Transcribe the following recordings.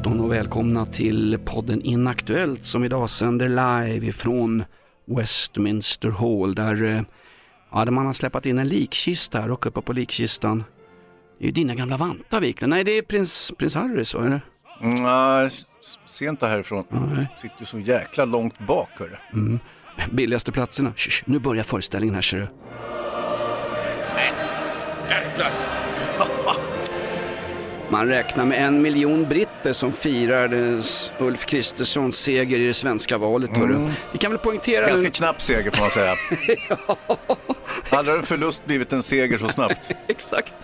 Afton och välkomna till podden Inaktuellt som idag sänder live ifrån Westminster Hall där, eh, ja, där man har släppt in en likkista här och uppe på likkistan. Det är ju dina gamla vantar Wiklund. Nej det är prins, prins Harry så är det. Mm, Nej, s- se inte härifrån. Nej. Sitter så jäkla långt bak hörru. Billigaste platserna. Shh, nu börjar föreställningen här ser du. Man räknar med en miljon britter som firar Ulf Kristerssons seger i det svenska valet. hörru. Vi kan väl poängtera... Ganska knapp seger får man säga. Hade en förlust blivit en seger så snabbt? Exakt.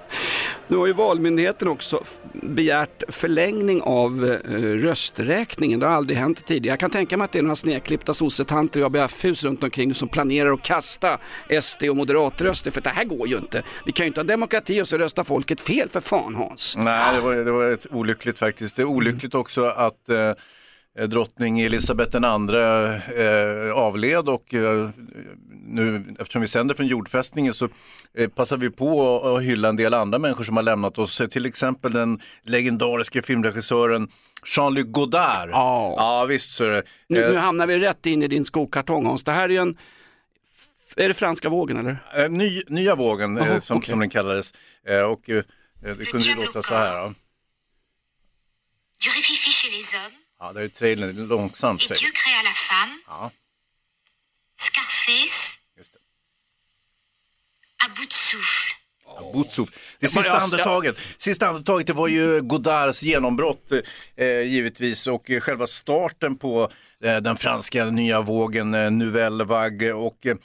Nu har ju Valmyndigheten också begärt förlängning av eh, rösträkningen. Det har aldrig hänt tidigare. Jag kan tänka mig att det är några snedklippta sossetanter i ABF-hus runt omkring som planerar att kasta SD och moderatröster för det här går ju inte. Vi kan ju inte ha demokrati och så röstar folket fel för fan Hans. Nej, det var, det var ett olyckligt faktiskt. Det är olyckligt också att eh, drottning Elisabeth II eh, avled och eh, nu eftersom vi sänder från jordfästningen så eh, passar vi på att hylla en del andra människor som har lämnat oss. Till exempel den legendariske filmregissören Jean-Luc Godard. Ja. ja visst så är det. Nu, Eh, nu hamnar vi rätt in i din skokartong Hans. Det här är ju en... Är det franska vågen eller? Eh, Ny, nya vågen eh, Jaha, som, okej. som den kallades. Eh, och eh, det kunde ju låta så här. Ja, Du rififi chez les hommes, ja det är trailern, långsamt. et Dieu créa la femme. Ja. Scarface, Just det. à bout de souffle. Butzow. Det sista jag- andetaget, sista andetaget det var ju Godards genombrott eh, givetvis och eh, själva starten på eh, den franska nya vågen eh, Nouvelle Vague och eh,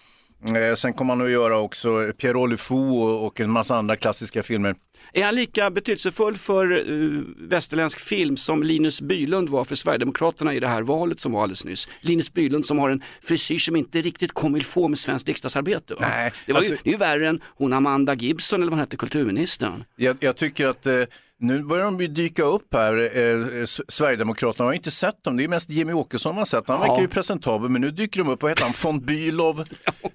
sen kommer han att göra också Pierrot Le Fou och, en massa andra klassiska filmer. Är han lika betydelsefull för uh, västerländsk film som Linus Bylund var för Sverigedemokraterna i det här valet som var alldeles nyss? Linus Bylund som har en frisyr som inte riktigt kommer få med svenskt riksdagsarbete. Va? Nej, det, var ju, alltså- det är ju värre än hon Amanda Gibson eller vad hon hette, kulturministern. Jag, jag tycker att eh, nu börjar de dyka upp här, eh, Sverigedemokraterna. Har inte sett dem, det är mest Jimmy Åkesson man har sett. Han Ja. verkar ju presentabel, men nu dyker de upp. Vad heter han? von Bülow.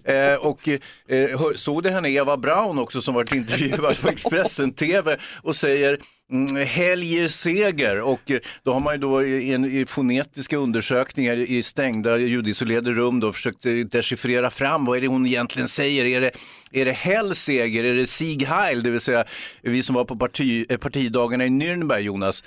Eh, och eh, såg det henne Eva Braun också som varit intervjuad på Expressen TV och säger Mm, seger och eh, då har man ju då i, en- i fonetiska undersökningar i stängda ljudisolerade rum då försökt eh, dechiffrera fram vad är det hon egentligen säger. Är det, är det hell seger, är det Sieg Heil, det vill säga vi som var på parti, eh, partidagarna i Nürnberg Jonas.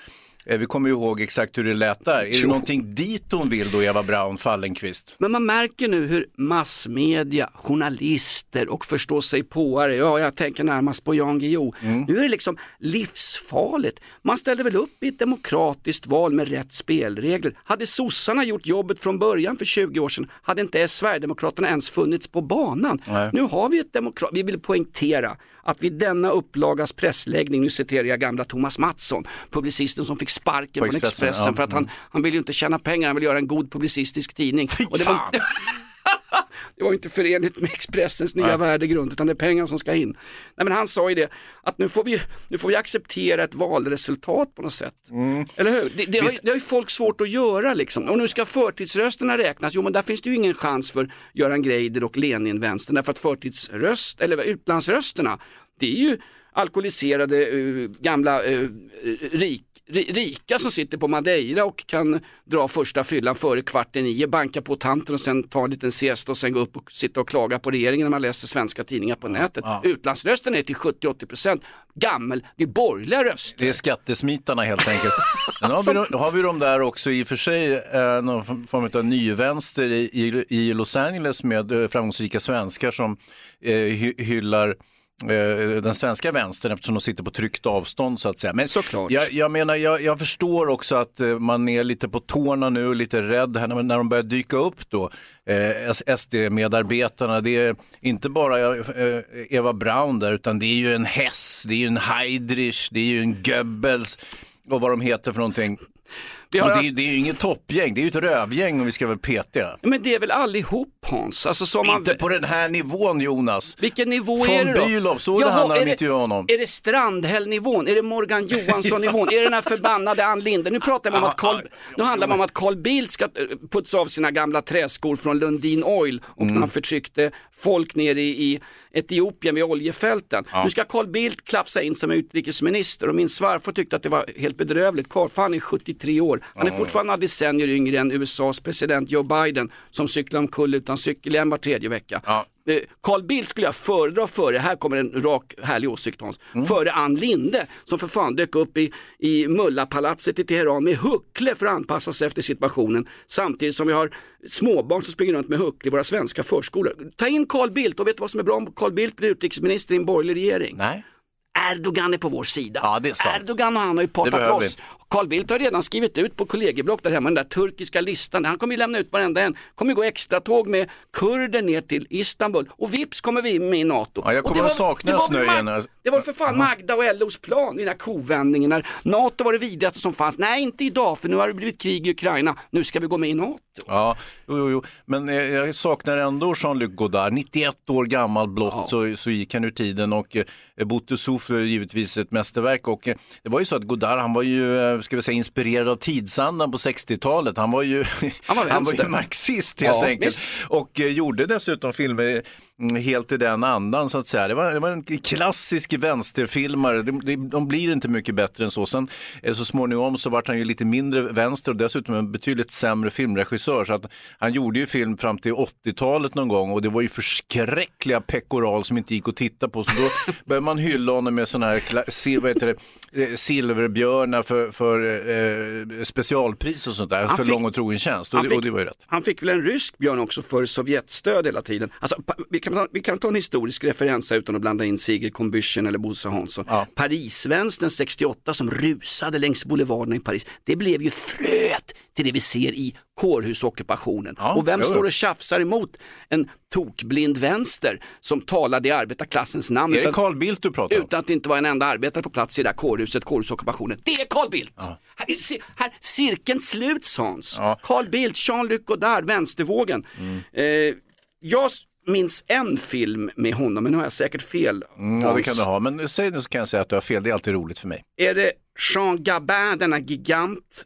Eh, Vi kommer ju ihåg exakt hur det lät där. Är det Jo. någonting dit hon vill då, Eva Braun Fallenkvist? Men man märker nu hur massmedia, journalister och förstå sig påare, ja jag tänker närmast på Jan Guillou, nu är det liksom livsfarligt. Man ställde väl upp i ett demokratiskt val med rätt spelregler. Hade sossarna gjort jobbet från början för 20 år sedan hade inte Sverigedemokraterna ens funnits på banan. Nej. Nu har vi ett demokrat, vi vill poängtera att vid denna upplagas pressläggning, nu citerar jag gamla Thomas Mattsson, publicisten som fick sparken från Expressen, Expressen ja. Mm. för att han, han vill ju inte tjäna pengar, han vill göra en god publicistisk tidning. Och det, var inte, det var inte förenligt med Expressens nya värdegrund utan det är pengar som ska in. Nej, men han sa ju det att nu får, vi, nu får vi acceptera ett valresultat på något sätt. Eller hur? Det, det, har, det har ju folk svårt att göra liksom. Och nu ska förtidsrösterna räknas. Jo men där finns det ju ingen chans för Göran Greider och Lenin-vänstern därför att förtidsröst, eller utlandsrösterna, det är ju alkoholiserade eh, gamla uh, rik, ri- rika som sitter på Madeira och kan dra första fyllan före kvart i nio, banka på tanten och sen ta en liten siesta och sen gå upp och sitta och klaga på regeringen när man läser svenska tidningar på nätet. Utlandsrösten är till 70-80% gammel, det är borgerliga röster. Det är skattesmitarna helt enkelt. Sen har vi, de- har vi de där också i och för sig, eh, någon form av nyvänster i, i, i Los Angeles med eh, framgångsrika svenskar som eh, hy, hyllar den svenska vänstern eftersom de sitter på tryckt avstånd så att säga. Men Såklart. Jag, jag menar, jag, jag förstår också att eh, man är lite på tårna nu, lite rädd här när, när de börjar dyka upp då. Eh, SD-medarbetarna, det är inte bara eh, Eva Braun där utan det är ju en Hess, det är ju en Heidrich, det är ju en Goebbels och vad de heter för någonting. Och har det, alltså- det är ju inget toppgäng, det är ju ett rövgäng om vi ska vara petiga. Men det är väl allihop Hans? Alltså, som man... Inte på den här nivån Jonas. Vilken nivå Von är det då? Bülow, såg du han när de det- intervjuade honom? Är det Strandhäll-nivån? Är det Morgan Johansson-nivån? är det den här förbannade Ann Linde? Nu pratar man om att Carl, nu handlar det om att Carl Bildt ska eh, putsa av sina gamla träskor från Lundin Oil och när han förtryckte folk nere i, i Etiopien vid oljefälten. Nu ska Carl Bildt klafsa in som utrikesminister och min svärfar tyckte att det var helt bedrövligt. Carl, han är 73 år. Han är fortfarande några decennier yngre än USAs president Joe Biden som cyklar omkull utan cykelhjälm var tredje vecka. Ja. Carl Bildt skulle jag föredra före, här kommer en rak härlig åsikt Hans, Mm. före Ann Linde som för fan dök upp i, i Mullapalatset i Teheran med huckle för att anpassa sig efter situationen samtidigt som vi har småbarn som springer runt med huckle i våra svenska förskolor. Ta in Carl Bildt och vet du vad som är bra om Carl Bildt blir utrikesminister i en borgerlig regering? Nej. Erdogan är på vår sida. Ja, det är sant. Erdogan och han har ju partat behöver loss. Carl Bildt har redan skrivit ut på kollegieblock där hemma den där turkiska listan. Han kommer ju lämna ut varenda en. kommer gå extra tåg med kurder ner till Istanbul och vips kommer vi med i NATO. Ja, jag kommer det att sakna det snöjen Mag- Det var för fan Magda och LOs plan, den där kovändningen när NATO var det vidrigaste som fanns. Nej, inte idag för nu har det blivit krig i Ukraina. Nu ska vi gå med i NATO. Ja, jo, jo, jo. men eh, jag saknar ändå Jean-Luc Godard. 91 år gammal blott så, så gick han ur tiden och eh, Boutesouffle är givetvis ett mästerverk. Och, eh, det var ju så att Godard, han var ju, eh, ska vi säga, inspirerad av tidsandan på 60-talet. Han var ju, Han var han var ju marxist helt Ja, enkelt. visst. Och eh, gjorde dessutom filmer helt i den andan så att säga. Det var, det var en klassisk vänsterfilmare. De, de, blir inte mycket bättre än så. Sen eh, så småningom så vart han ju lite mindre vänster och dessutom en betydligt sämre filmregissör. Så att han gjorde ju film fram till 80-talet någon gång och det var ju förskräckliga pekoral som inte gick att titta på. Så då började man hylla honom med sådana här sil- det, eh, silverbjörnar för, för eh, specialpris och sånt där. Han för fick- lång och trogen tjänst. Och, Han fick, och det var ju rätt. han fick väl en rysk björn också för Sovjetstöd hela tiden. Alltså, kan ta, vi kan ta en historisk referens här utan att blanda in Sigrid Combüchen eller Bosse Hansson. Ja. Parisvänstern 68 som rusade längs boulevarden i Paris, det blev ju fröet till det vi ser i kårhusockupationen. Ja, och vem står och tjafsar emot en tokblind vänster som talade i arbetarklassens namn? Är det utan- Carl Bildt du pratar om? utan att det inte var en enda arbetare på plats i det där kårhuset, kårhusockupationen. Det är Carl Bildt! Här, är ci- här, cirkeln sluts Hans. Ja. Mm. Carl Bildt, Jean-Luc Godard, vänstervågen. Eh, jag minns en film med honom, men nu har jag säkert fel. Mm, ja, det kan du ha. Men säg nu så kan jag säga att du har fel. Det är alltid roligt för mig. Är det Jean Gabin, denna gigant,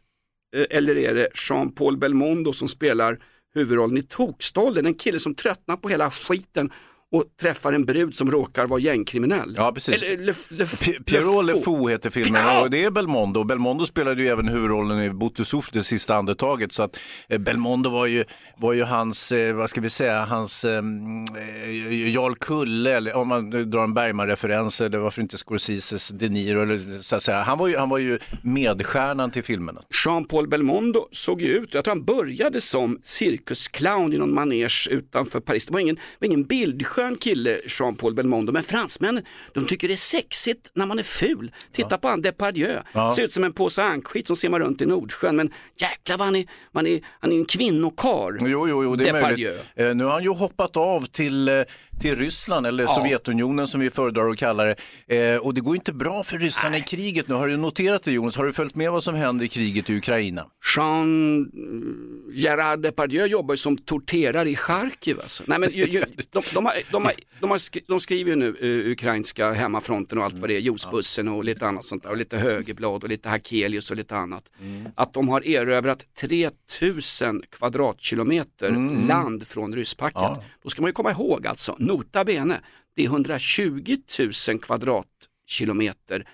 eh, eller är det Jean-Paul Belmondo som spelar huvudrollen i Tokstollen? En kille som tröttnar på hela skiten och träffar en brud som råkar vara gängkriminell. Ja, precis. Eller, le, le, Pierrot Lefou. Heter filmen och det är Belmondo. Belmondo spelade ju även huvudrollen i Boutesouffle, det sista andetaget. Så att eh, Belmondo var ju, var ju hans, eh, vad ska vi säga, hans eh, eh, Jarl Kulle, eller om man drar en Bergman-referens, eller varför inte Scorseses De Niro, eller så att säga. Han var ju, han var ju medstjärnan till filmerna. Jean-Paul Belmondo såg ju ut, jag tror han började som cirkusclown i någon manege utanför Paris. Det var ingen, var ingen bildskön kille, Jean-Paul Belmondo, men fransmännen de tycker det är sexigt när man är ful. Titta på han Depardieu, ser ut som en påse ankskit som simmar runt i Nordsjön, men jäklar vad han är, man är, han är en kvinnokar. Jo, jo, jo det är Depardieu. möjligt. Eh, nu har han ju hoppat av till, eh, till Ryssland, eller Ja. Sovjetunionen som vi föredrar att kalla det. Eh, och det går inte bra för ryssarna i kriget nu. Har du noterat det Jonas? Har du följt med vad som händer i kriget i Ukraina? Jean Gerard Depardieu jobbar som torterare i Charkiv. Alltså. Nej, men, ju, ju, de, de, har, de, har, de, har skri, de skriver ju nu uh, ukrainska hemmafronten och allt vad det är, juicebussen och lite annat sånt där, och lite högerblad och lite Hakelius och lite annat. Att de har erövrat 3000 kvadratkilometer land från rysspacket. Då ska man ju komma ihåg alltså, nota bene, det är 120 000 kvadratkilometer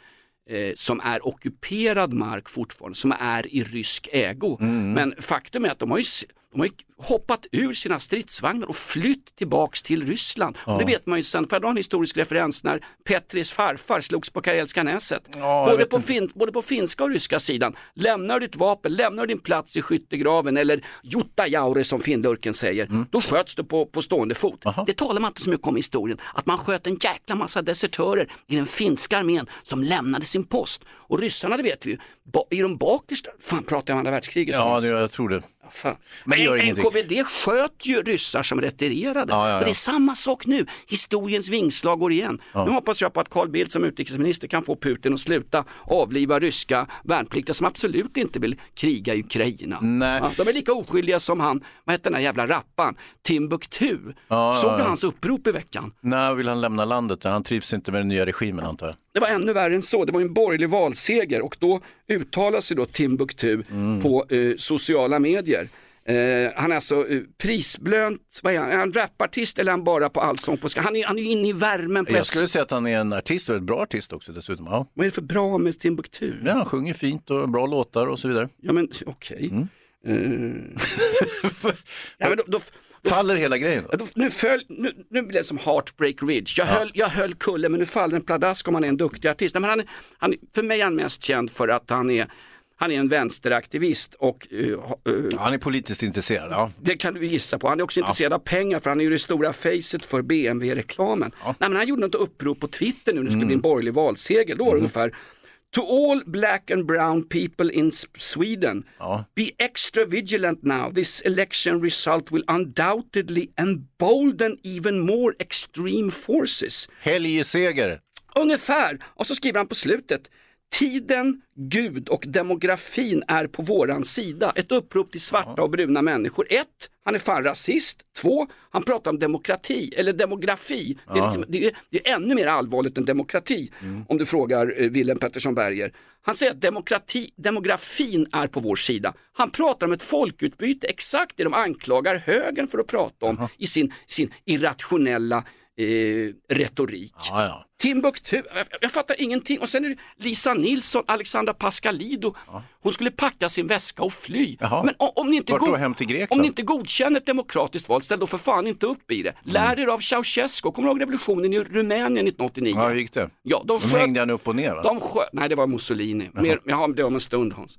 eh, som är ockuperad mark fortfarande, som är i rysk ägo. Men faktum är att de har ju, de har hoppat ur sina stridsvagnar och flytt tillbaks till Ryssland. Och det vet man ju sen, för jag dra en historisk referens när Petris farfar slogs på Karelska näset. Ja, både, på fin, både på finska och ryska sidan. Lämnar du ditt vapen, lämnar du din plats i skyttegraven eller Juttajaure som finlurken säger, Mm. då sköts du på, på stående fot. Det talar man inte så mycket om i historien, att man sköt en jäkla massa desertörer i den finska armén som lämnade sin post. Och ryssarna, det vet vi ju, i de bakersta, fan pratar jag om andra världskriget? Ja, det, jag tror det. Fan. Men det gör ingenting. NKVD sköt ju ryssar som retirerade. Ja, ja, ja. Och det är samma sak nu. Historiens vingslag går igen. Nu hoppas jag på att Carl Bildt som utrikesminister kan få Putin att sluta avliva ryska värnpliktiga som absolut inte vill kriga i Ukraina. Nej. De är lika oskyldiga som han, vad hette den där jävla rappan, Timbuktu. Såg du hans upprop i veckan? När vill han lämna landet? Han trivs inte med den nya regimen antar jag. Det var ännu värre än så, det var en borgerlig valseger och då uttalar sig då Timbuktu Mm. på eh, sociala medier. Eh, han är alltså eh, prisblönt, vad är han, är han rapartist eller är han bara på allsång på ska? Han är, han är inne i värmen på Jag skulle säga att han är en artist och ett bra artist också dessutom. Ja. Vad är det för bra med Timbuktu? Ja, han sjunger fint och bra låtar och så vidare. Ja men okej. Mm. Eh, ja, men då, då, Faller hela grejen då? Ja, nu, föll, nu, nu blir det som Heartbreak Ridge. Jag, höll, jag höll kullen men nu faller en pladask om han är en duktig artist. Nej, Men han, han, för mig är han mest känd för att han är, han är en vänsteraktivist och ha- eh, Han är politiskt intresserad. Ja. det kan du gissa på. Han är också intresserad av pengar för han är ju det stora facet för BMW-reklamen. Nej, men han gjorde något upprop på Twitter nu när det skulle bli en borgerlig valseger. Då var det ungefär To all black and brown people in Sweden, be extra vigilant now. This election result will undoubtedly embolden even more extreme forces. Helgseger. Ungefär. Och så skriver han på slutet. Tiden, Gud och demografin är på våran sida. Ett upprop till svarta och bruna människor. Ett, han är fan rasist. Två, han pratar om demokrati eller demografi. Det, är liksom, det, är, det är ännu mer allvarligt än demokrati om du frågar eh, Willem Pettersson Berger. Han säger att demokrati, demografin är på vår sida. Han pratar om ett folkutbyte, exakt det de anklagar högern för att prata om i sin, sin irrationella eh, retorik. Ja, ja. Timbuktu, jag, jag fattar ingenting. Och sen är det Lisa Nilsson, Alexandra Pascalido. Hon skulle packa sin väska och fly. Jaha. Men om, om, ni inte god- om ni inte godkänner ett demokratiskt val, ställ då för fan inte upp i det. Lär er av Ceausescu, kommer du ihåg revolutionen i Rumänien 1989? Ja, hur gick det? Ja, de sköt, hängde han upp och ner va? nej det var Mussolini. Mer, jag har det om en stund Hans.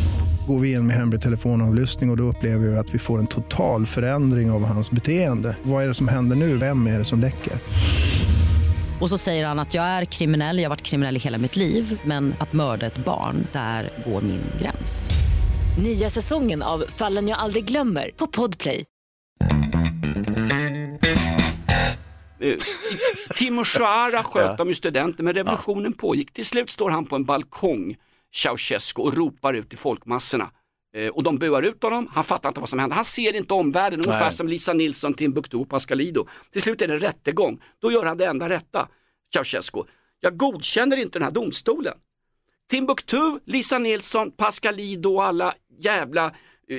Går vi in med hemlig telefonavlyssning och, och då upplever vi att vi får en total förändring av hans beteende. Vad är det som händer nu? Vem är det som läcker? Och så säger han att jag är kriminell, jag har varit kriminell i hela mitt liv men att mörda ett barn, där går min gräns. Nya säsongen av Fallen jag aldrig glömmer på Podplay. Eh, Timo Schuara sköt de ju studenter men revolutionen pågick. Till slut står han på en balkong, Ceausescu, och ropar ut till folkmassorna. Eh, och de buar ut honom, han fattar inte vad som händer. Han ser inte omvärlden, ungefär Nej. som Lisa Nilsson, Timbuktu och Pascalido. Till slut är det en rättegång, då gör han det enda rätta, Ceausescu. Jag godkänner inte den här domstolen. Timbuktu, Lisa Nilsson, Pascalido och alla jävla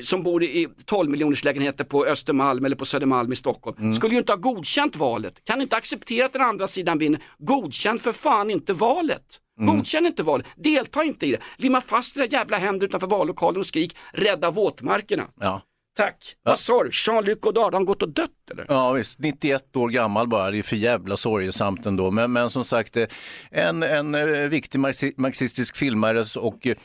som bor i 12 miljoners lägenheter på Östermalm eller på Södermalm i Stockholm skulle ju inte ha godkänt valet. Kan inte acceptera att den andra sidan vinner. Godkänn för fan inte valet. Godkänn inte valet, delta inte i det. Limma fast era jävla händer utanför vallokalen och skrik rädda våtmarkerna. Ja. Tack. Vad sa du? Jean-Luc Godard, har han gått och dött eller? Ja visst, 91 år gammal bara, det är för jävla sorgesamt ändå. Men, men som sagt, eh, en, en eh, viktig marxi- marxistisk filmare och eh,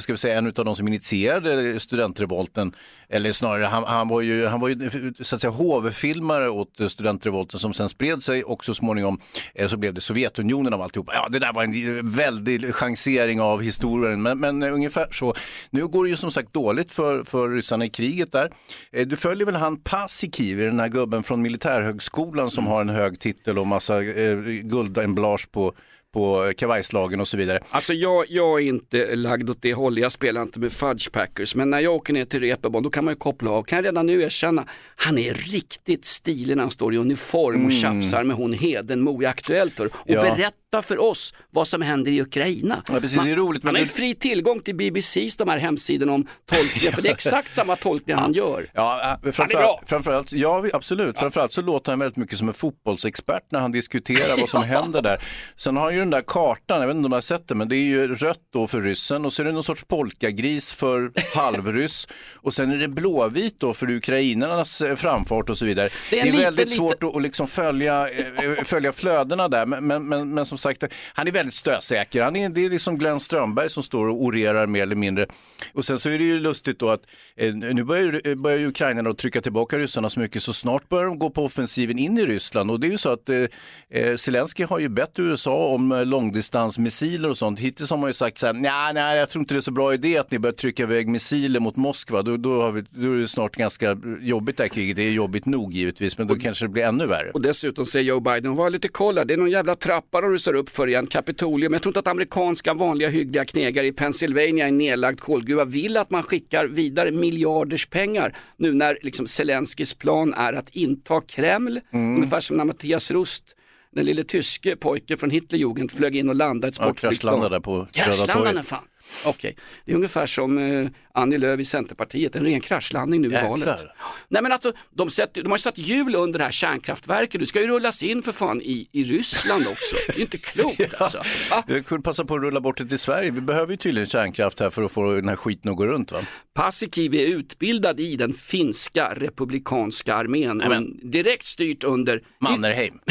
ska vi säga, en av de som initierade studentrevolten, eller snarare han, han var ju, han var ju så att säga hovfilmare åt studentrevolten som sen spred sig och så småningom eh, så blev det Sovjetunionen av alltihopa. Ja, det där var en väldig chansering av historien, men, men eh, ungefär så. Nu går det ju som sagt dåligt för, för ryssarna i kriget där. Eh, du följer väl han Paasikivi, den här gubben från militärhögskolan som har en hög titel och massa eh, guldemblage på, på kavajslagen och så vidare. Alltså jag, jag är inte lagd åt det hållet, jag spelar inte med Fudge Packers, men när jag åker ner till Reeperbahn då kan man ju koppla av. Kan jag redan nu erkänna, han är riktigt stilig när han står i uniform och tjafsar med hon Hedenmo i Aktuellt och Mm. Ja. berättar för oss vad som händer i Ukraina. Ja, precis, det är roligt, han har ju det- fri tillgång till BBCs de här hemsidorna om tolkningar, för det är exakt samma tolkningar han gör. Ja, äh, Han är bra. framförallt, ja absolut. Framförallt så låter han väldigt mycket som en fotbollsexpert när han diskuterar vad som händer där. Sen har han ju den där kartan, jag vet inte om du har sett det, men det är ju rött då för ryssen och så är det någon sorts polkagris för halvryss och sen är det blåvit då för ukrainarnas eh, framfart och så vidare. Det Det är är, en liten, väldigt liten- svårt att, liksom följa, eh, följa flödena där, men, men, men, men som sagt, han är väldigt stösäker. Han är, det är liksom Glenn Strömberg som står och orerar mer eller mindre. Och sen så är det ju lustigt då att eh, nu börjar, börjar ju ukrainarna att trycka tillbaka ryssarna så mycket så snart börjar de gå på offensiven in i Ryssland och det är ju så att eh, eh, Zelensky har ju bett USA om eh, långdistansmissiler och sånt. Hittills har man ju sagt så här, nej, nej, jag tror inte det är så bra idé att ni börjar trycka iväg missiler mot Moskva. Då, då, har vi, då är det snart ganska jobbigt det här kriget. Det är jobbigt nog givetvis, men då kanske det blir ännu värre. Och dessutom säger Joe Biden, var lite kolla, det är någon jävla trappa de rusar upp för igen, Kapitolium. Jag tror inte att amerikanska vanliga hyggliga knegare i Pennsylvania, en nedlagd kolgruva, vill att man skickar vidare miljarders pengar nu när liksom Zelenskis plan är att inta Kreml, ungefär som när Mattias Rust den lille tyske pojken från Hitlerjugend flög in och landade ett Ja, sportflygplan. där på Kraschlandade fan. Okej, det är ungefär som eh, Annie Lööf i Centerpartiet, en ren kraschlandning nu i Jäklar. valet. Nej men alltså, de, sätter, de har satt hjul under det här kärnkraftverket, du ska ju rullas in för fan i, i Ryssland också. Det är ju inte klokt alltså. Va? Jag kunde passa på att rulla bort det till Sverige. Vi behöver ju tydligen kärnkraft här för att få den här skiten att gå runt. Va? Paasikivi är utbildad i den finska republikanska armén, direkt styrt under Mannerheim.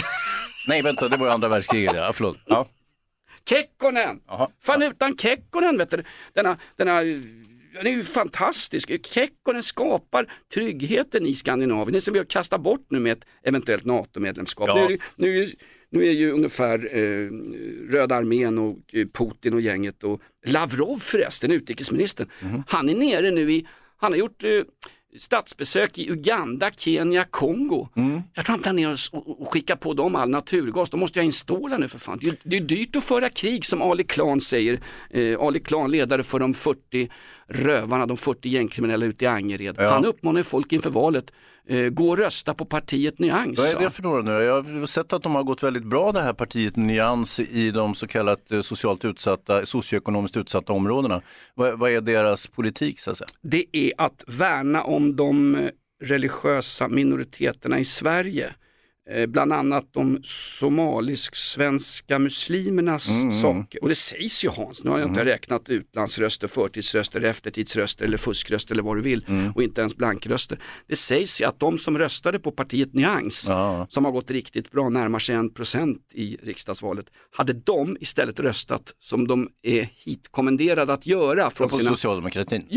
Nej, vänta, det var andra världskriget. Ja, förlåt. Ja. Kekkonen. Jaha. Fan utan Kekkonen, vet du, denna, denna den är ju fantastisk. Kekkonen skapar tryggheten i Skandinavien. Det som vi har kastat bort nu med ett eventuellt NATO-medlemskap. Ja. Nu, nu, nu är ju ungefär eh, Röda armén och eh, Putin och gänget och Lavrov förresten, utrikesministern. Mhm. Han är nere nu i, han har gjort eh, statsbesök i Uganda, Kenya, Kongo. Mm. Jag tror han planerar att skicka på dem all naturgas. De måste jag installa nu för fan. Det är, det är dyrt att föra krig som Ali Klan säger. Eh, Ali Klan, ledare för de 40 rövarna, de 40 gängkriminella ute i Angered. Ja. Han uppmanar folk inför valet, eh, gå och rösta på partiet Nyans. Vad är det för några nu? Jag har sett att de har gått väldigt bra det här partiet Nyans i de så kallat eh, socialt utsatta, socioekonomiskt utsatta områdena. Vad, vad är deras politik så att säga? det är att värna om de eh, religiösa minoriteterna i Sverige. Eh, bland annat de somalisk-svenska muslimernas Mm, mm. saker. Och det sägs ju Hans, nu har jag inte räknat utlandsröster, förtidsröster, eftertidsröster eller fuskröster eller vad du vill Mm. och inte ens blankröster. Det sägs ju att de som röstade på partiet Nyans, Ja. som har gått riktigt bra, närmar sig en procent i riksdagsvalet, hade de istället röstat som de är hitkommenderade att göra från sina socialdemokratin.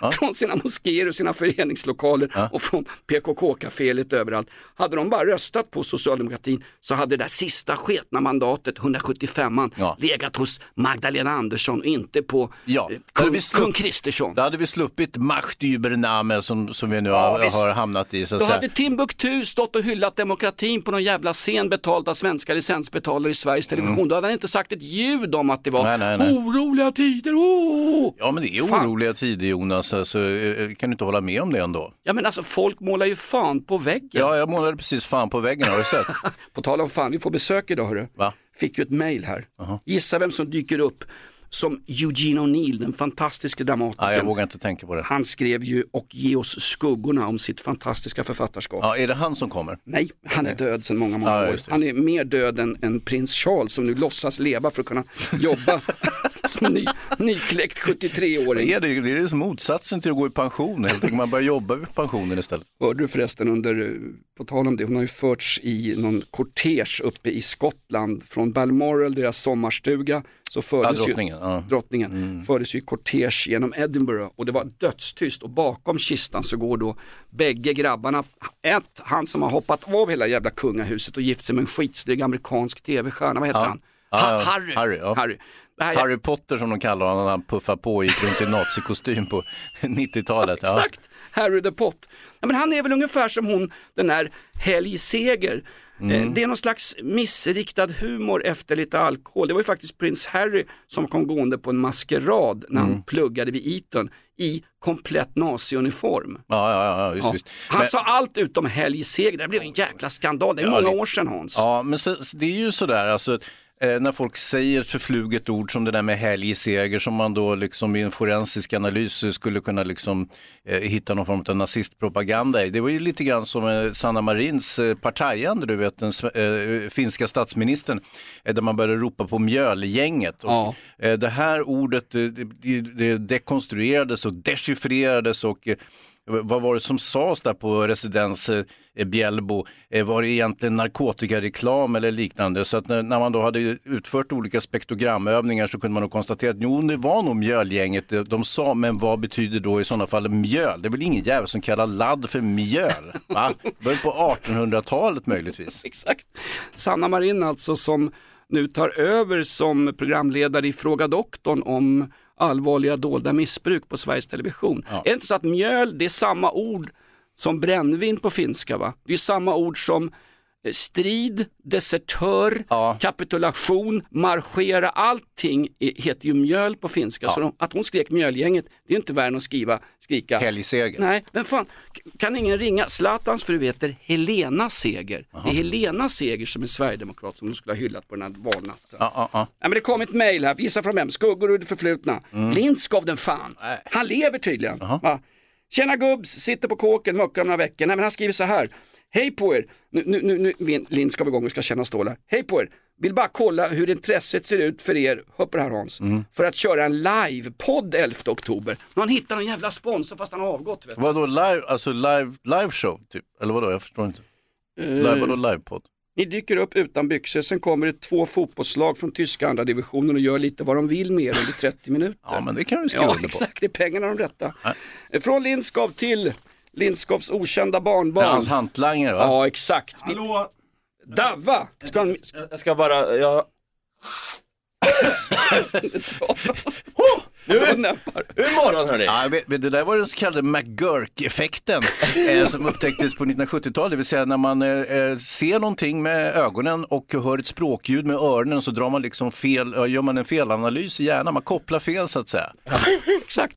Ja, från sina moskéer och sina föreningslokaler och från PKK-café lite överallt. Hade de bara röstat på socialdemokratin så hade det där sista sketna mandatet, 175an, legat hos Magdalena Andersson och inte på Ja, eh, kung, kung Kristersson. Då hade vi sluppit Machtübername som, som vi nu Ja, har, har hamnat i. Så Då hade Timbuktu stått och hyllat demokratin på någon jävla scen betald av svenska licensbetalare i Sveriges Television. Då hade han inte sagt ett ljud om att det var Mm. Nej, nej, nej. oroliga tider. Oh! Ja men det är Fan. oroliga tider Jonas, alltså, eh, kan du inte hålla med om det ändå? Ja men alltså folk målar ju fan på väggen. Ja, jag målade precis fan på väggen, har du sett? På tal om fan, vi får besök idag hörru. Va? Fick ju ett mail här. Gissa vem som dyker upp som Eugene O'Neill, den fantastiska dramatikern. Ja, jag vågar inte tänka på det. Han skrev ju Och ge oss skuggorna om sitt fantastiska författarskap. Ja, är det han som kommer? Nej, han är död sedan många, många Ja, år. Han är mer död än, än prins Charles som nu låtsas leva för att kunna jobba som ny, nykläckt 73-åring. Är det, det är som motsatsen till att gå i pension, helt enkelt. man börjar jobba vid pensionen istället. Hörde du förresten under, eh, på tal om det, hon har ju förts i någon kortege uppe i Skottland från Balmoral, deras sommarstuga. Så fördes Ja, drottningen, ju, ja. Mm. drottningen fördes ju kortege genom Edinburgh och det var dödstyst och bakom kistan så går då bägge grabbarna, ett, han som har hoppat av hela jävla kungahuset och gift sig med en skitsnygg amerikansk tv-stjärna, vad heter Ja. han? Ha-. Harry. Harry, ja. Harry. Här är- Harry Potter som de kallar honom när han puffar på och gick runt i nazikostym på 90-talet. Ja. Exakt, Harry the Pot. Ja, men han är väl ungefär som hon, den där Helg Seger. Mm. Eh, Det är någon slags missriktad humor efter lite alkohol. Det var ju faktiskt prins Harry som kom gående på en maskerad när Mm. han pluggade vid Eton i komplett naziuniform. Ja, ja, ja, just, Ja. just. Han Men- sa allt utom Helg Seger, det blev en jäkla skandal. Det är Ja, många det- år sedan Hans. Ja, men så, det är ju sådär, alltså, när folk säger ett förfluget ord som det där med helgseger som man då liksom i en forensisk analys skulle kunna liksom eh, hitta någon form av nazistpropaganda i. Det var ju lite grann som eh, Sanna Marins eh, partajande, du vet den sve- eh, finska statsministern, eh, där man började ropa på mjölgänget. Och, eh, det här ordet eh, det, det, dekonstruerades och dechiffrerades och eh, vad var det som sades där på residens eh, Bjällbo? Eh, var det egentligen narkotikareklam eller liknande? Så att när, man då hade utfört olika spektrogramövningar så kunde man nog konstatera att jo, det var nog mjölgänget de, de sa, men vad betyder då i sådana fall mjöl? Det är väl ingen jävel som kallar ladd för mjöl? Va? Början på 1800-talet möjligtvis. Exakt. Sanna Marin alltså som nu tar över som programledare i Fråga doktorn om allvarliga dolda missbruk på Sveriges Television. Är det inte så att mjöl, det är samma ord som brännvin på finska va? Det är samma ord som strid, desertör, kapitulation, marschera, allting heter ju mjöl på finska. Så de, att hon skrek mjölgänget, det är inte värre än att skriva, skrika Helgseger. Nej, men fan, kan ingen ringa? Zlatans fru heter Helena Seger. Det är Helena Seger som är sverigedemokrat som de skulle ha hyllat på den här valnatten. Ja, ja, ja. Nej, men det kom ett mejl här, visa från vem? Skuggor ur det förflutna. Mm. Lindskov den fan. Han lever tydligen. Tjena gubbs, sitter på kåken, muckar om några veckor. Nej, men han skriver så här. Hej på er, nu, nu, nu, nu Vin- Lindskov igång och ska känna stålar. Hej på er, vill bara kolla hur intresset ser ut för er, hör på det här Hans, Mm. för att köra en livepodd 11 oktober. Nu har han hittat någon jävla sponsor fast han har avgått. Vet. Vadå live, alltså live, live show typ? Eller vadå, jag förstår inte. Live, vadå livepodd? Ni dyker upp utan byxor, sen kommer det två fotbollslag från tyska andra divisionen och gör lite vad de vill med er under 30 minuter. Ja, men det kan vi skriva Ja, under på. exakt, det är pengarna de rätta. Från Lindskov till Lindskovs okända barnbarn. Ja, hans hantlangare va? Ja, exakt. Hallå? Davva! Ska han... Jag ska bara, jag... Nu är Hur morgon hörni? Ja, det där var den så kallade McGurk-effekten eh, som upptäcktes på 1970-talet. Det vill säga när man eh, eh, ser någonting med ögonen och hör ett språkljud med öronen så drar man liksom fel, gör man en felanalys i hjärnan. Man kopplar fel så att säga. Exakt.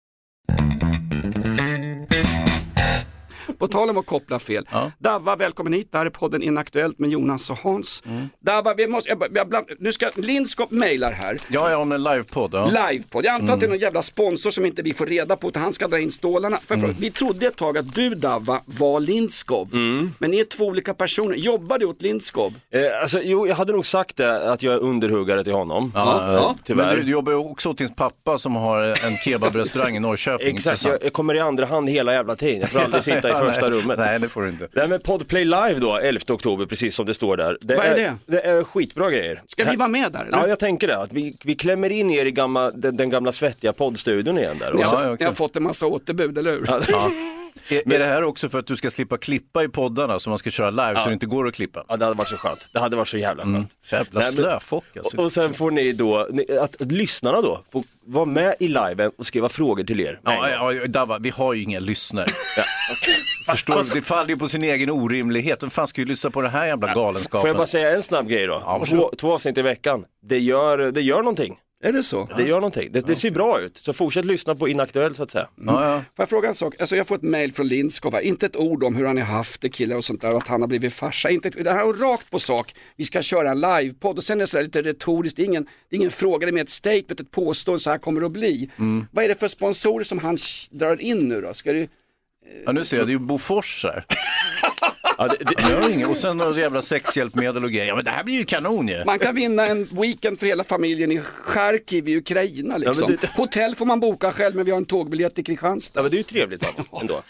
På tal om att koppla fel. Davva, välkommen hit. Det här är podden Inaktuellt med Jonas och Hans. Davva, vi måste, jag, jag, bland- nu ska, Lindskop mejlar här. Ja, ja, om en livepodd. Ja. Livepodd. Jag antar att det är någon jävla sponsor som inte vi får reda på utan han ska dra in stålarna. För, för, vi trodde ett tag att du Davva var Lindskov. Men ni är två olika personer. Jobbar du åt Lindskov? Eh, alltså, jo, jag hade nog sagt det, att jag är underhuggare till honom. Ja, Eh, Tyvärr. Men du, du jobbar ju också åt din pappa som har en kebabrestaurang i Norrköping. Exakt, jag, jag kommer i andra hand hela jävla tiden. Jag får aldrig sitta i första Nej, rummet. Nej, det får du inte. Nej men Podplay Live då, 11 oktober, precis som det står där. Det Vad är det? Det är skitbra grejer. Ska vi vara med där? Eller? Ja, jag tänker det. Att vi, vi klämmer in er i gamla, den, den gamla svettiga poddstudion igen där. Ni har, ni har fått en massa återbud, eller hur? Ja. Är, är det här också för att du ska slippa klippa i poddarna så man ska köra live så det inte går att klippa? Ja, det hade varit så skönt. Det hade varit så jävla skönt. Så jävla Nej, men- slöfock alltså. Och, och sen får ni då, ni, att, att lyssnarna då, får vara med i liven och skriva frågor till er. Ja, ja, Dava, vi har ju inga lyssnare. Förstår du? Det faller ju på sin egen orimlighet. Vem fan ska ju lyssna på den här jävla galenskapen? Får jag bara säga en snabb grej då? varsågod. två, två avsnitt i veckan. Det gör, det gör någonting. Är det så? Det gör någonting. Det, det ser bra ut. Så fortsätt lyssna på Inaktuell så att säga. Ja, ja. Får jag fråga en sak? Alltså jag får ett mail från Lindskov, inte ett ord om hur han har haft det killar och sånt där, att han har blivit farsa. Inte ett, det här är rakt på sak, vi ska köra en livepodd och sen är det så här lite retoriskt, det är ingen, det är ingen fråga, det är mer ett statement, ett påstående, så här kommer det att bli. Mm. Vad är det för sponsorer som han drar in nu då? Ska du... Ja, nu ser jag, det är ju Bofors här. Ja, det, det, Det gör inget. Och sen några jävla sexhjälpmedel och grejer. Ja, men det här blir ju kanon ju. Man kan vinna en weekend för hela familjen i Charkiv i Ukraina liksom. men det- Hotell får man boka själv men vi har en tågbiljett till Kristianstad. ja, men det är ju trevligt av ändå.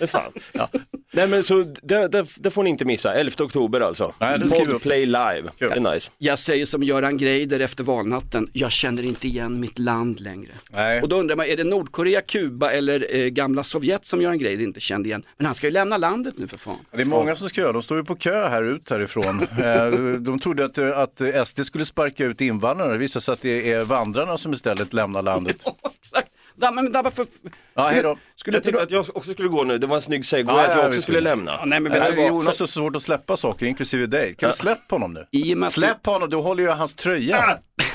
Fan. Ja. Nej men så det, det, det får ni inte missa, 11 oktober alltså. Nej, det. Podplay live, det är nice. Jag säger som Göran Greider efter valnatten, jag känner inte igen mitt land längre. Nej. Och då undrar man, är det Nordkorea, Kuba eller eh, gamla Sovjet som Göran Greider inte kände igen? Men han ska ju lämna landet nu för fan. Det är många som ska göra, de står ju på kö här ut härifrån. Eh, De trodde att, att SD skulle sparka ut invandrare, det visar sig att det är vandrarna som istället lämnar landet. Exakt. Da, men da, varför... Ja, hej då. Skulle Jag tänkte du... att jag också skulle gå nu, det var en snygg segway Ja, att ja, jag också skulle skulle- lämna. Ja, nej men vet Nej? Jonas har så svårt att släppa saker, inklusive dig. Kan du släppa honom nu? I och med att Släpp honom, du håller ju hans tröja.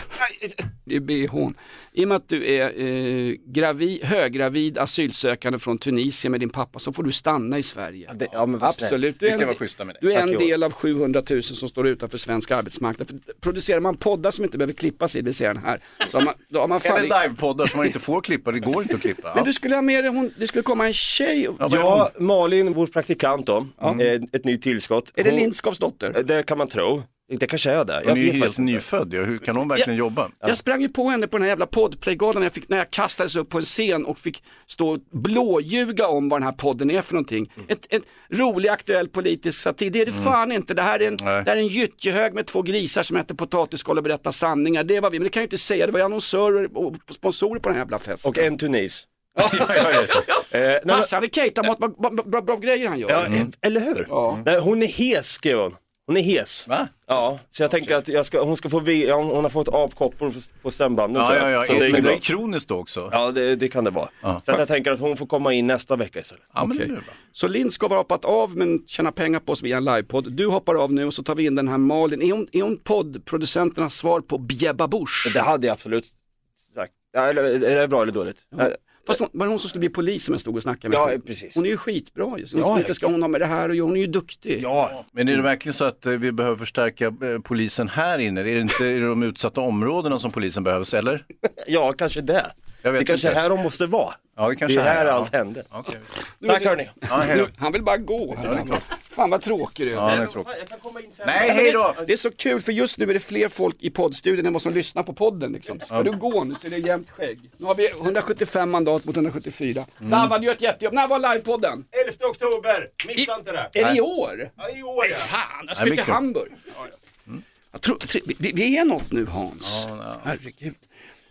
Det är bhn. I och med att du är eh, gravid, höggravid asylsökande från Tunisien med din pappa så får du stanna i Sverige. Det, ja, men. Absolut. Du är en, schyssta med dig. du är en del av 700 000 som står utanför svensk arbetsmarknad. För producerar man poddar som inte behöver klippas i, det ser den här, så har man, då har man fan... Eller livepoddar som man inte får klippa, det går inte att klippa. Men du skulle ha med dig, hon, det skulle komma en tjej. och- Ja, Ja, Malin, vår praktikant då, eh, ett nytt tillskott. Är det Hon- Lindskovs dotter? Eh, Det kan man tro. Det kanske är det. Jag Hon är ju vet helt faktiskt inte. nyfödd, ja. hur kan hon verkligen jobba? Jag sprang ju på henne på den här jävla poddplaygalan när jag, fick, när jag kastades upp på en scen och fick stå och blåljuga om vad den här podden är för någonting. Mm. Ett, ett rolig aktuell politisk satir, det är det fan inte. Det här är en, Nej. det här är en gyttjehög med två grisar som äter potatisskal och berättar sanningar. Det var vi, men det kan jag inte säga. Det var ju annonsörer och sponsorer på den här jävla festen. Och en Tunis. Eh, nej, men- Farsan är catermat, vad bra, bra grejer han gör. Ja, eller hur? Ja. Hon är hes skrev hon. Hon är hes. Va? Ja, så jag tänker att jag ska, hon ska få, vi, ja, hon har fått apkoppor på, stämbanden. Ja, tror ja, jag. ja. Så det är inget bra. kroniskt då också. Ja, det, det kan det vara. Ja. Så att jag tänker att hon får komma in nästa vecka istället. Ja, men det Okej. är bra. Så Lindskov har hoppat av men tjänar pengar på oss via en livepodd. Du hoppar av nu och så tar vi in den här Malin. Är hon, är hon poddproducenternas svar på Bjebba Busch? Det hade jag absolut sagt. Ja, eller, är det bra eller dåligt? Ja. Fast hon, var det hon som skulle bli polis som jag stod och snackade med? Ja, precis. Hon är ju skitbra ju. Ja, inte ska hon ha med det här och hon är ju duktig. Ja, Men är det verkligen så att eh, vi behöver förstärka eh, polisen här inne? Är det inte i de utsatta områdena som polisen behövs, eller? ja kanske det. Jag vet Det kanske är här de måste vara. Ja, det Det kanske är här ja. allt händer. Okej. Tack hörni. Ja, han vill bara gå. Här. Fan vad tråkig du. Ja, det är sen. Nej, hej då! Det är så kul för just nu är det fler folk i poddstudion än vad som lyssnar på podden. Liksom. Ska du gå nu så är det jämnt skägg. Nu har vi 175 mandat mot 174. Mm. Dava, du gör ett jättejobb. När var livepodden? 11 oktober, missa inte det. Är det i år? Ja, i år ja. Fan, jag ska till. Hamburg. Jag tror, vi, vi är något nu Hans. Herregud.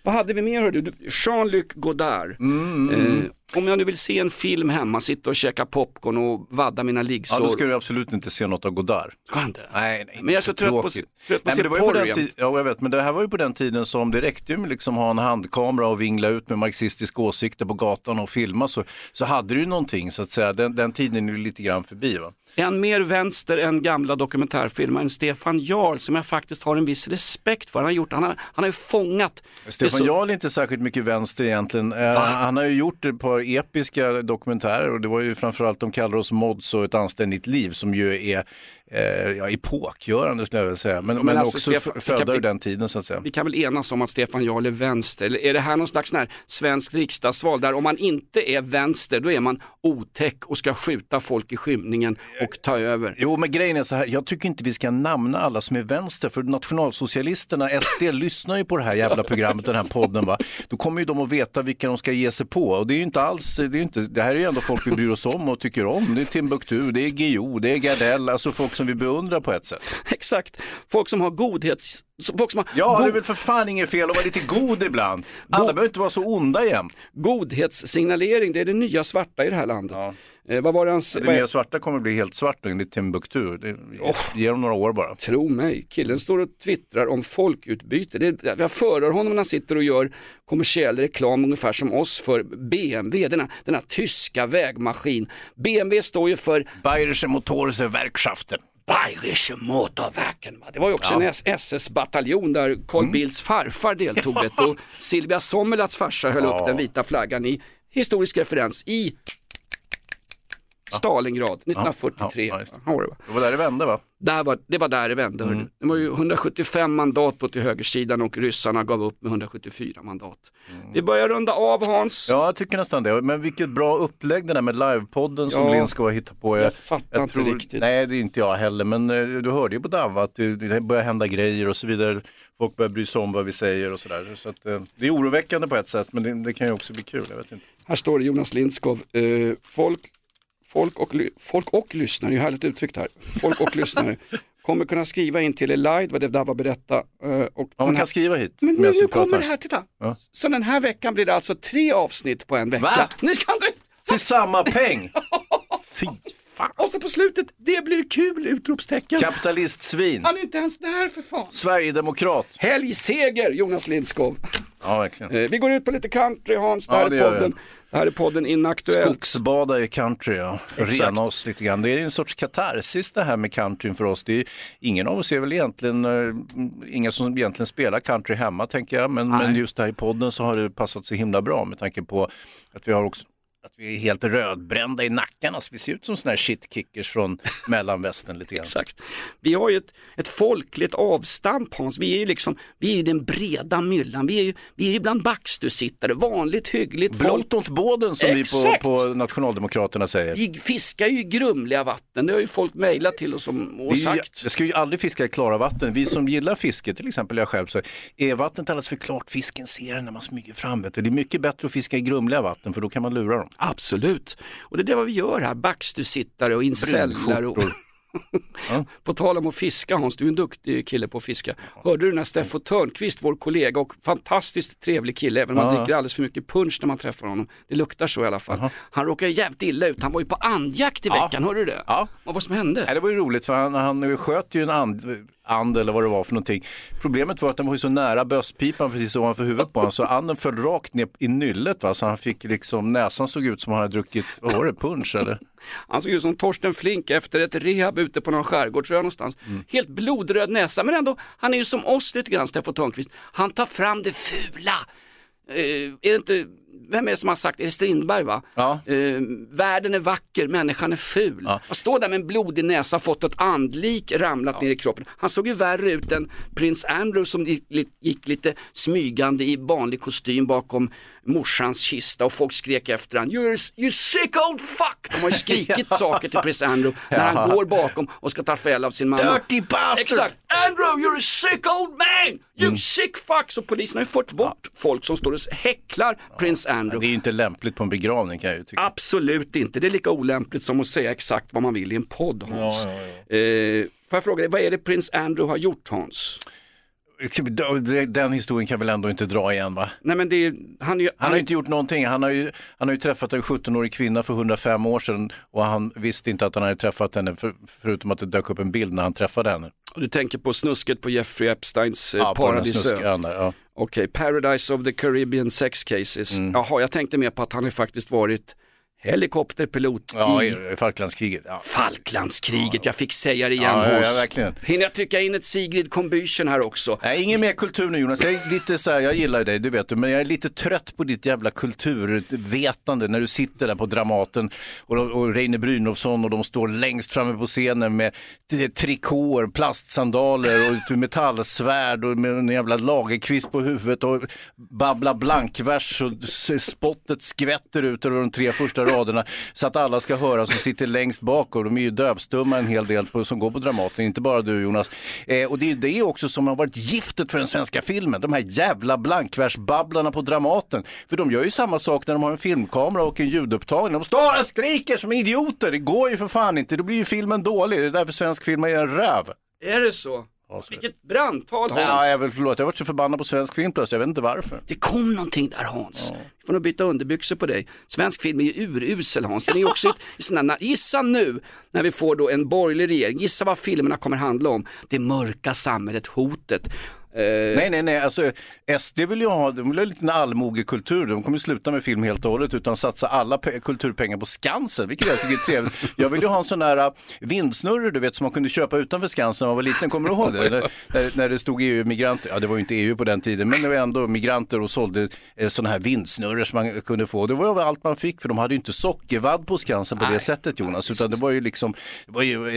Vad hade vi mer hörde du? Jean-Luc Godard. Mm, Eh, om jag nu vill se en film hemma, sitta och käka popcorn och vadda mina Ja, liggsår. då ska du absolut inte se något av Godard. Ska inte? Nej, nej. Men jag är så trött på, trött på att se det på porr jämt. ja, jag vet, men det här var ju på den tiden som det räckte ju med liksom ha en handkamera och vingla ut med marxistiska åsikter på gatan och filma så, så hade du ju någonting så att säga. Den, den tiden är ju lite grann förbi va. Han mer vänster än gamla dokumentärfilmaren Stefan Jarl som jag faktiskt har en viss respekt för. Han har, gjort, han har, han har ju fångat. det Stefan så- Jarl är inte särskilt mycket vänster egentligen. Eh, Va? han har ju gjort ett par episka dokumentärer och det var ju framförallt De kallar oss mods och Ett anständigt liv som ju är eh, ja, epokgörande skulle jag vilja säga. Men, Men men, alltså, också Stefan- födda ur den tiden så att säga. Vi kan väl enas om att Stefan Jarl är vänster, eller är det här någon slags här svensk riksdagsval där om man inte är vänster då är man otäck och ska skjuta folk i skymningen och ta över. Jo, men grejen är så här, jag tycker inte vi ska namna alla som är vänster, för nationalsocialisterna, SD, lyssnar ju på det här jävla programmet, den här podden, va? då kommer ju de att veta vilka de ska ge sig på. Och det är ju inte alls, det, är inte, det här är ju ändå folk vi bryr oss om och tycker om. Det är Timbuktu, det är Guillou, det är Gardell, alltså folk som vi beundrar på ett sätt. Exakt, folk som har godhets... Folk som har Ja, det är väl för fan inget fel att vara lite god ibland. Alla behöver inte vara så onda jämt. Godhetssignalering, det är det nya svarta i det här landet. Eh, vad var det hans... Det nya svarta kommer bli helt svart nu, enligt Timbuktu. Det, Ge dem några år bara. Tro mig, killen står och twittrar om folkutbyte. Det är, jag förhör honom när han sitter och gör kommersiell reklam ungefär som oss för BMW, denna, denna tyska vägmaskin. BMW står ju för Bayerische Motorische Werkschaften. Bayerische Motorwerken. Det var ju också Ja. en SS-bataljon där Carl Bildts farfar deltog vet, och Silvia Sommerlats farsa höll Ja. upp den vita flaggan i historisk referens i Stalingrad 1943. Ja, just det. Har? Det var där det vände va? Där var, det var där det vände. Mm. Det var ju 175 mandat på till högersidan och ryssarna gav upp med 174 mandat. Vi börjar runda av Hans. Ja, jag tycker nästan det. Men vilket bra upplägg det där med livepodden som Ja. Linn ska hitta på. Jag fattar inte riktigt. Nej, det är inte jag heller. Men eh, du hörde ju på Davva att det, det börjar hända grejer och så vidare. Folk börjar bry sig om vad vi säger och sådär. Så att, eh, det är oroväckande på ett sätt, men det, det kan ju också bli kul. Jag vet inte. Här står det Jonas Lindskov. Eh, folk, folk, och, folk och lyssnare, det är härligt uttryckt här. Folk och lyssnare kommer kunna skriva in till Elide vad det där var berätta. Eh, och Ja, man den här- kan skriva hit. Men nu, kommer det här, titta. Ja. Så den här veckan blir det alltså tre avsnitt på en vecka. Va? Nu ska du... Till samma peng! Fy fan. Och så på slutet, det blir kul! Utropstecken. Kapitalistsvin. Han är inte ens där för fan. Sverigedemokrat. Helgseger Jonas Lindskov. Ja, verkligen. Eh, vi går ut på lite country Hans, Ja, här det är gör vi. podden. Här är podden Inaktuellt. Skogsbada i country, ja. Exakt. Rena oss lite grann. Det är en sorts katarsis det här med countryn för oss. Det är, ingen av oss är väl egentligen, eh, inga som egentligen spelar country hemma tänker jag. Men, men just här i podden så har det passat så himla bra med tanke på att vi har också att vi är helt rödbrända i nackarna så vi ser ut som sådana här shitkickers från mellanvästern lite grann. Exakt. Vi har ju ett, ett folkligt avstamp Hans, vi är ju liksom, vi är ju den breda myllan, vi är ju, vi är ju bland backstusittare, vanligt hyggligt folk. Blått åt båden som Exakt. vi på, på Nationaldemokraterna säger. Vi fiskar ju i grumliga vatten, det har ju folk mejlat till oss om och ju- sagt. Jag ska ju aldrig fiska i klara vatten. Vi som gillar fiske, till exempel jag själv, så är vattnet alldeles för klart, fisken ser den när man smyger fram. Det är mycket bättre att fiska i grumliga vatten för då kan man lura dem. Absolut, och det är det vad vi gör här, backstusittare och incellar. Och... På tal om att fiska Hans, du är en duktig kille på att fiska. Hörde du när Steffo Törnqvist, vår kollega och fantastiskt trevlig kille, även om man Ja. dricker alldeles för mycket punch när man träffar honom. Det luktar så i alla fall. Han råkade jävligt illa ut, han var ju på andjakt i veckan, hörde du det? Ja. Vad var det som hände? Nej, det var ju roligt för han, han sköt ju en and, and eller vad det var för någonting. Problemet var att den var ju så nära bösspipan precis ovanför huvudet på honom så anden föll rakt ner i nyllet va? så han fick liksom, näsan såg ut som han hade druckit, vad var det, punch eller? Han såg ut som Torsten Flink efter ett rehab ute på någon skärgårdsö någonstans. Mm. Helt blodröd näsa, men ändå, han är ju som oss lite grann, Steffo Törnqvist. Han tar fram det fula. Eh, är det inte, vem är det som har sagt, är det Strindberg va? Ja. Eh, världen är vacker, människan är ful. Ja. Han står där med en blodig näsa, fått ett andlik ramlat ner i kroppen. Han såg ju värre ut än prins Andrew som gick, gick lite smygande i vanlig kostym bakom morsans kista och folk skrek efter han you're, you sick old fuck. De har ju skrikit saker till prins Andrew när han Ja. går bakom och ska ta fel av sin mamma. Dirty bastard! Exakt, Andrew you're a sick old man, you Mm. sick fuck. Så polisen har ju fått bort folk som står och häcklar prins Andrew. Det är ju inte lämpligt på en begravning kan jag ju tycka. Absolut inte, det är lika olämpligt som att säga exakt vad man vill i en podd Hans. Eh, får jag fråga dig, vad är det prins Andrew har gjort Hans? Den historien kan väl ändå inte dra igen va? Nej men är, han, är ju, Han har ju inte gjort någonting. Han har ju, han har ju träffat en 17-årig kvinna för 105 år sedan och han visste inte att han hade träffat henne för, förutom att det dök upp en bild när han träffade henne. Och du tänker på snusket på Jeffrey Epsteins eh, Ja, paradisö. ja. Okej, Paradise of the Caribbean Sex Cases. Mm. Jaha, jag tänkte mer på att han har faktiskt varit helikopterpilot Ja, i Falklandskriget. Ja. Falklandskriget. Jag fick säga det igen Ja, ja, hos. ja, verkligen. Hinner jag trycka in ett Sigrid Combüchen här också? Nej, ingen mer kultur nu Jonas. Jag är lite så här, jag gillar dig, det vet du, men jag är lite trött på ditt jävla kulturvetande när du sitter där på Dramaten och, och Reine Brynolfsson och de står längst framme på scenen med trikåer, plastsandaler och metallsvärd och med en jävla lagerkvist på huvudet och babbla blankvers och spottet skvätter ut över de tre första raderna så att alla ska höra som sitter längst bak och de är ju dövstumma en hel del på, som går på Dramaten, inte bara du Jonas. Eh, och det är det också som har varit giftet för den svenska filmen, de här jävla blankversbabblarna på Dramaten. För de gör ju samma sak när de har en filmkamera och en ljudupptagning. De står och skriker som idioter, det går ju för fan inte, då blir ju filmen dålig. Det är därför svensk film är en röv. Är det så? Vilket brandtal Hans. Ja, jag vill förlåt, jag har varit så förbannad på svensk film plötsligt, jag vet inte varför. Det kom någonting där Hans. Vi får nog byta underbyxor på dig. Svensk film är ju urusel Hans. Den är ju också i såna, gissa nu när vi får då en borgerlig regering, gissa vad filmerna kommer handla om. Det mörka samhället, hotet. Eh, Nej, nej, nej, alltså SD vill ju ha, de vill ha en allmogekultur. De kommer sluta med film helt och hållet utan satsa alla pe- kulturpengar på Skansen, vilket jag tycker är trevligt. Jag vill ju ha en sån där uh, vindsnurre, du vet, som man kunde köpa utanför Skansen när man var liten. Kommer du ihåg det? När, när, när det stod EU-migranter, ja det var ju inte EU på den tiden, men det var ändå migranter och sålde eh, såna här vindsnurror som man kunde få. Det var allt man fick, för de hade ju inte sockervadd på Skansen på det sättet Jonas, utan det var ju liksom, det var ju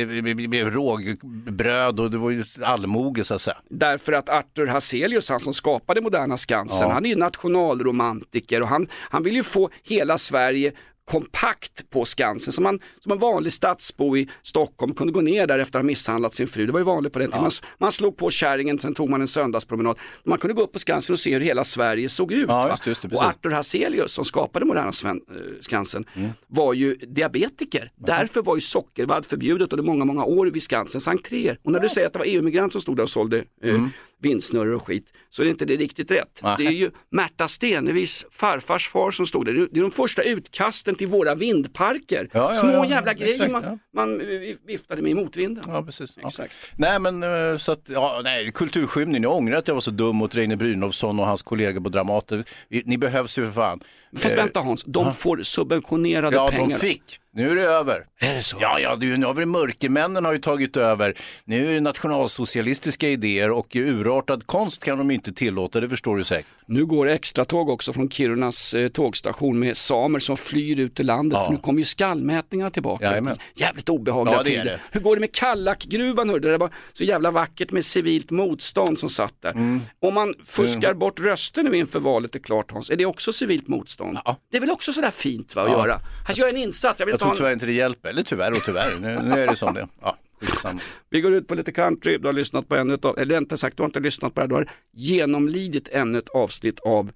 eh, rågbröd och det var ju allmoge så att säga. Därför att Arthur Hazelius, han som skapade Moderna Skansen, Ja. han är ju nationalromantiker och han, han vill ju få hela Sverige kompakt på Skansen. Så man som en vanlig stadsbo i Stockholm kunde gå ner där efter att ha misshandlat sin fru. Det var ju vanligt på den tiden. Man, man slog på kärringen, sen tog man en söndagspromenad. Man kunde gå upp på Skansen och se hur hela Sverige såg ut. Ja, just just och. Arthur Hazelius som skapade Moderna Sven, eh, Skansen Mm. var ju diabetiker. Därför var ju sockervadd förbjudet under många, många år vid Skansens entréer. Och när du säger att det var EU-migrant som stod där och sålde eh, Mm. Vindsnurror och skit så är det inte det riktigt rätt. Nej. Det är ju Märta Stenevis farfars far som stod där. Det är- de första utkasten till våra vindparker. Ja, ja, Små ja, jävla grejer exakt, man, ja. man eh, viftade med i motvinden. Ja, precis. Ja. Exakt. Nej, men eh, så att, ja, nej, kulturskymning. Jag ångrar att jag var så dum mot Reine Brynolfsson och hans kollegor på Dramaten. Ni behövs ju för fan. Fast Eh, vänta Hans, de ja. får subventionerade Ja, pengar. de fick. Nu är det över. Är det så? Ja, ja, det nu har vi mörkermännen har ju tagit över. Nu är det nationalsocialistiska idéer och urartad konst kan de inte tillåta, det förstår du säkert. Nu går extratåg också från Kirunas eh, tågstation med samer som flyr ut ur landet. Ja. För nu kommer ju skallmätningarna tillbaka. Jajamän. Jävligt obehagliga Ja, det är tider. det. Hur går det med Kallakgruvan? hörde? Det var så jävla vackert med civilt motstånd som satt där. Mm. Om man fuskar bort röster nu inför valet är klart Hans, är det också civilt motstånd? Det är väl också sådär fint va, att Ja. göra? Han gör en insats. Jag tror tyvärr inte det hjälper, eller tyvärr och tyvärr. Nu, nu är det som det Ja, skitsamma. Vi går ut på lite country, du har lyssnat på ännu ett av, eller inte sagt, du har inte lyssnat på det här, du har genomlidit ännu ett avsnitt av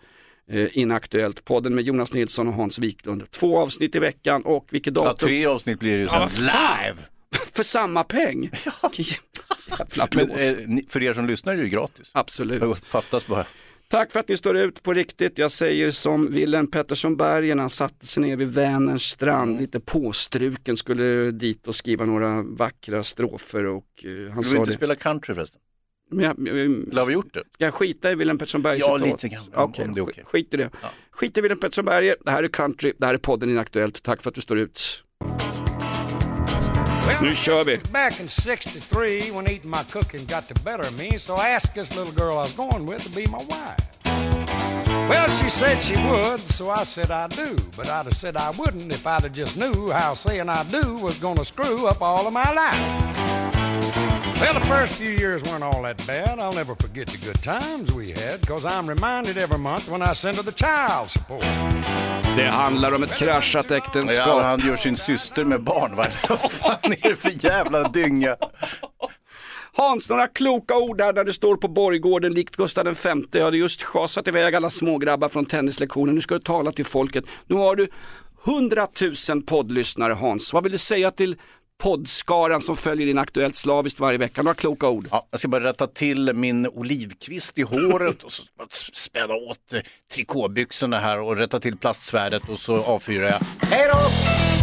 eh, Inaktuellt, podden med Jonas Nilsson och Hans Wiklund. Två avsnitt i veckan och vilket Ja, datum? tre avsnitt blir det ju sen. fan. live! För samma peng. Jävla Men eh, för er som lyssnar är det ju gratis. Absolut. Fattas bara. Tack för att ni står ut på riktigt. Jag säger som Willem Pettersson Berger när han satte sig ner vid Vänerns strand, lite påstruken, skulle dit och skriva några vackra strofer och eh, han Du vill inte det. spela country förresten? Men jag, jag, Eller har vi gjort det? Ska jag skita i Willem Pettersson Berger Ja, lite grann, Okej, om det är okej. skit i det. Skit i Willem Pettersson Berger, det här är country, det här är podden Inaktuellt. Tack för att du står ut. Nu kör vi. Back in 63, when eating my cooking got the better of me, so I asked this little girl I was going with to be my wife. Well, she said she would, so I said I do. But I'd have said I wouldn't if I'd have just knew how saying I do was gonna screw up all of my life. Well, the first few years weren't all that bad. I'll never forget the good times we had, because I'm reminded every month when I send her the child support. Det handlar om ett kraschat äktenskap. Ja, han gör sin syster med barn. Va? Vad fan är det för jävla dynga? Hans, några kloka ord här där du står på borggården likt Gustav V. Jag hade just schasat iväg alla smågrabbar från tennislektionen. Nu ska du tala till folket. Nu har du 100 000 poddlyssnare Hans. Vad vill du säga till poddskaran som följer in Aktuellt slaviskt varje vecka. Några kloka ord. Ja, jag ska bara rätta till min olivkvist i håret och så spänna åt trikåbyxorna här och rätta till plastsvärdet och så avfyrar jag. Hej då!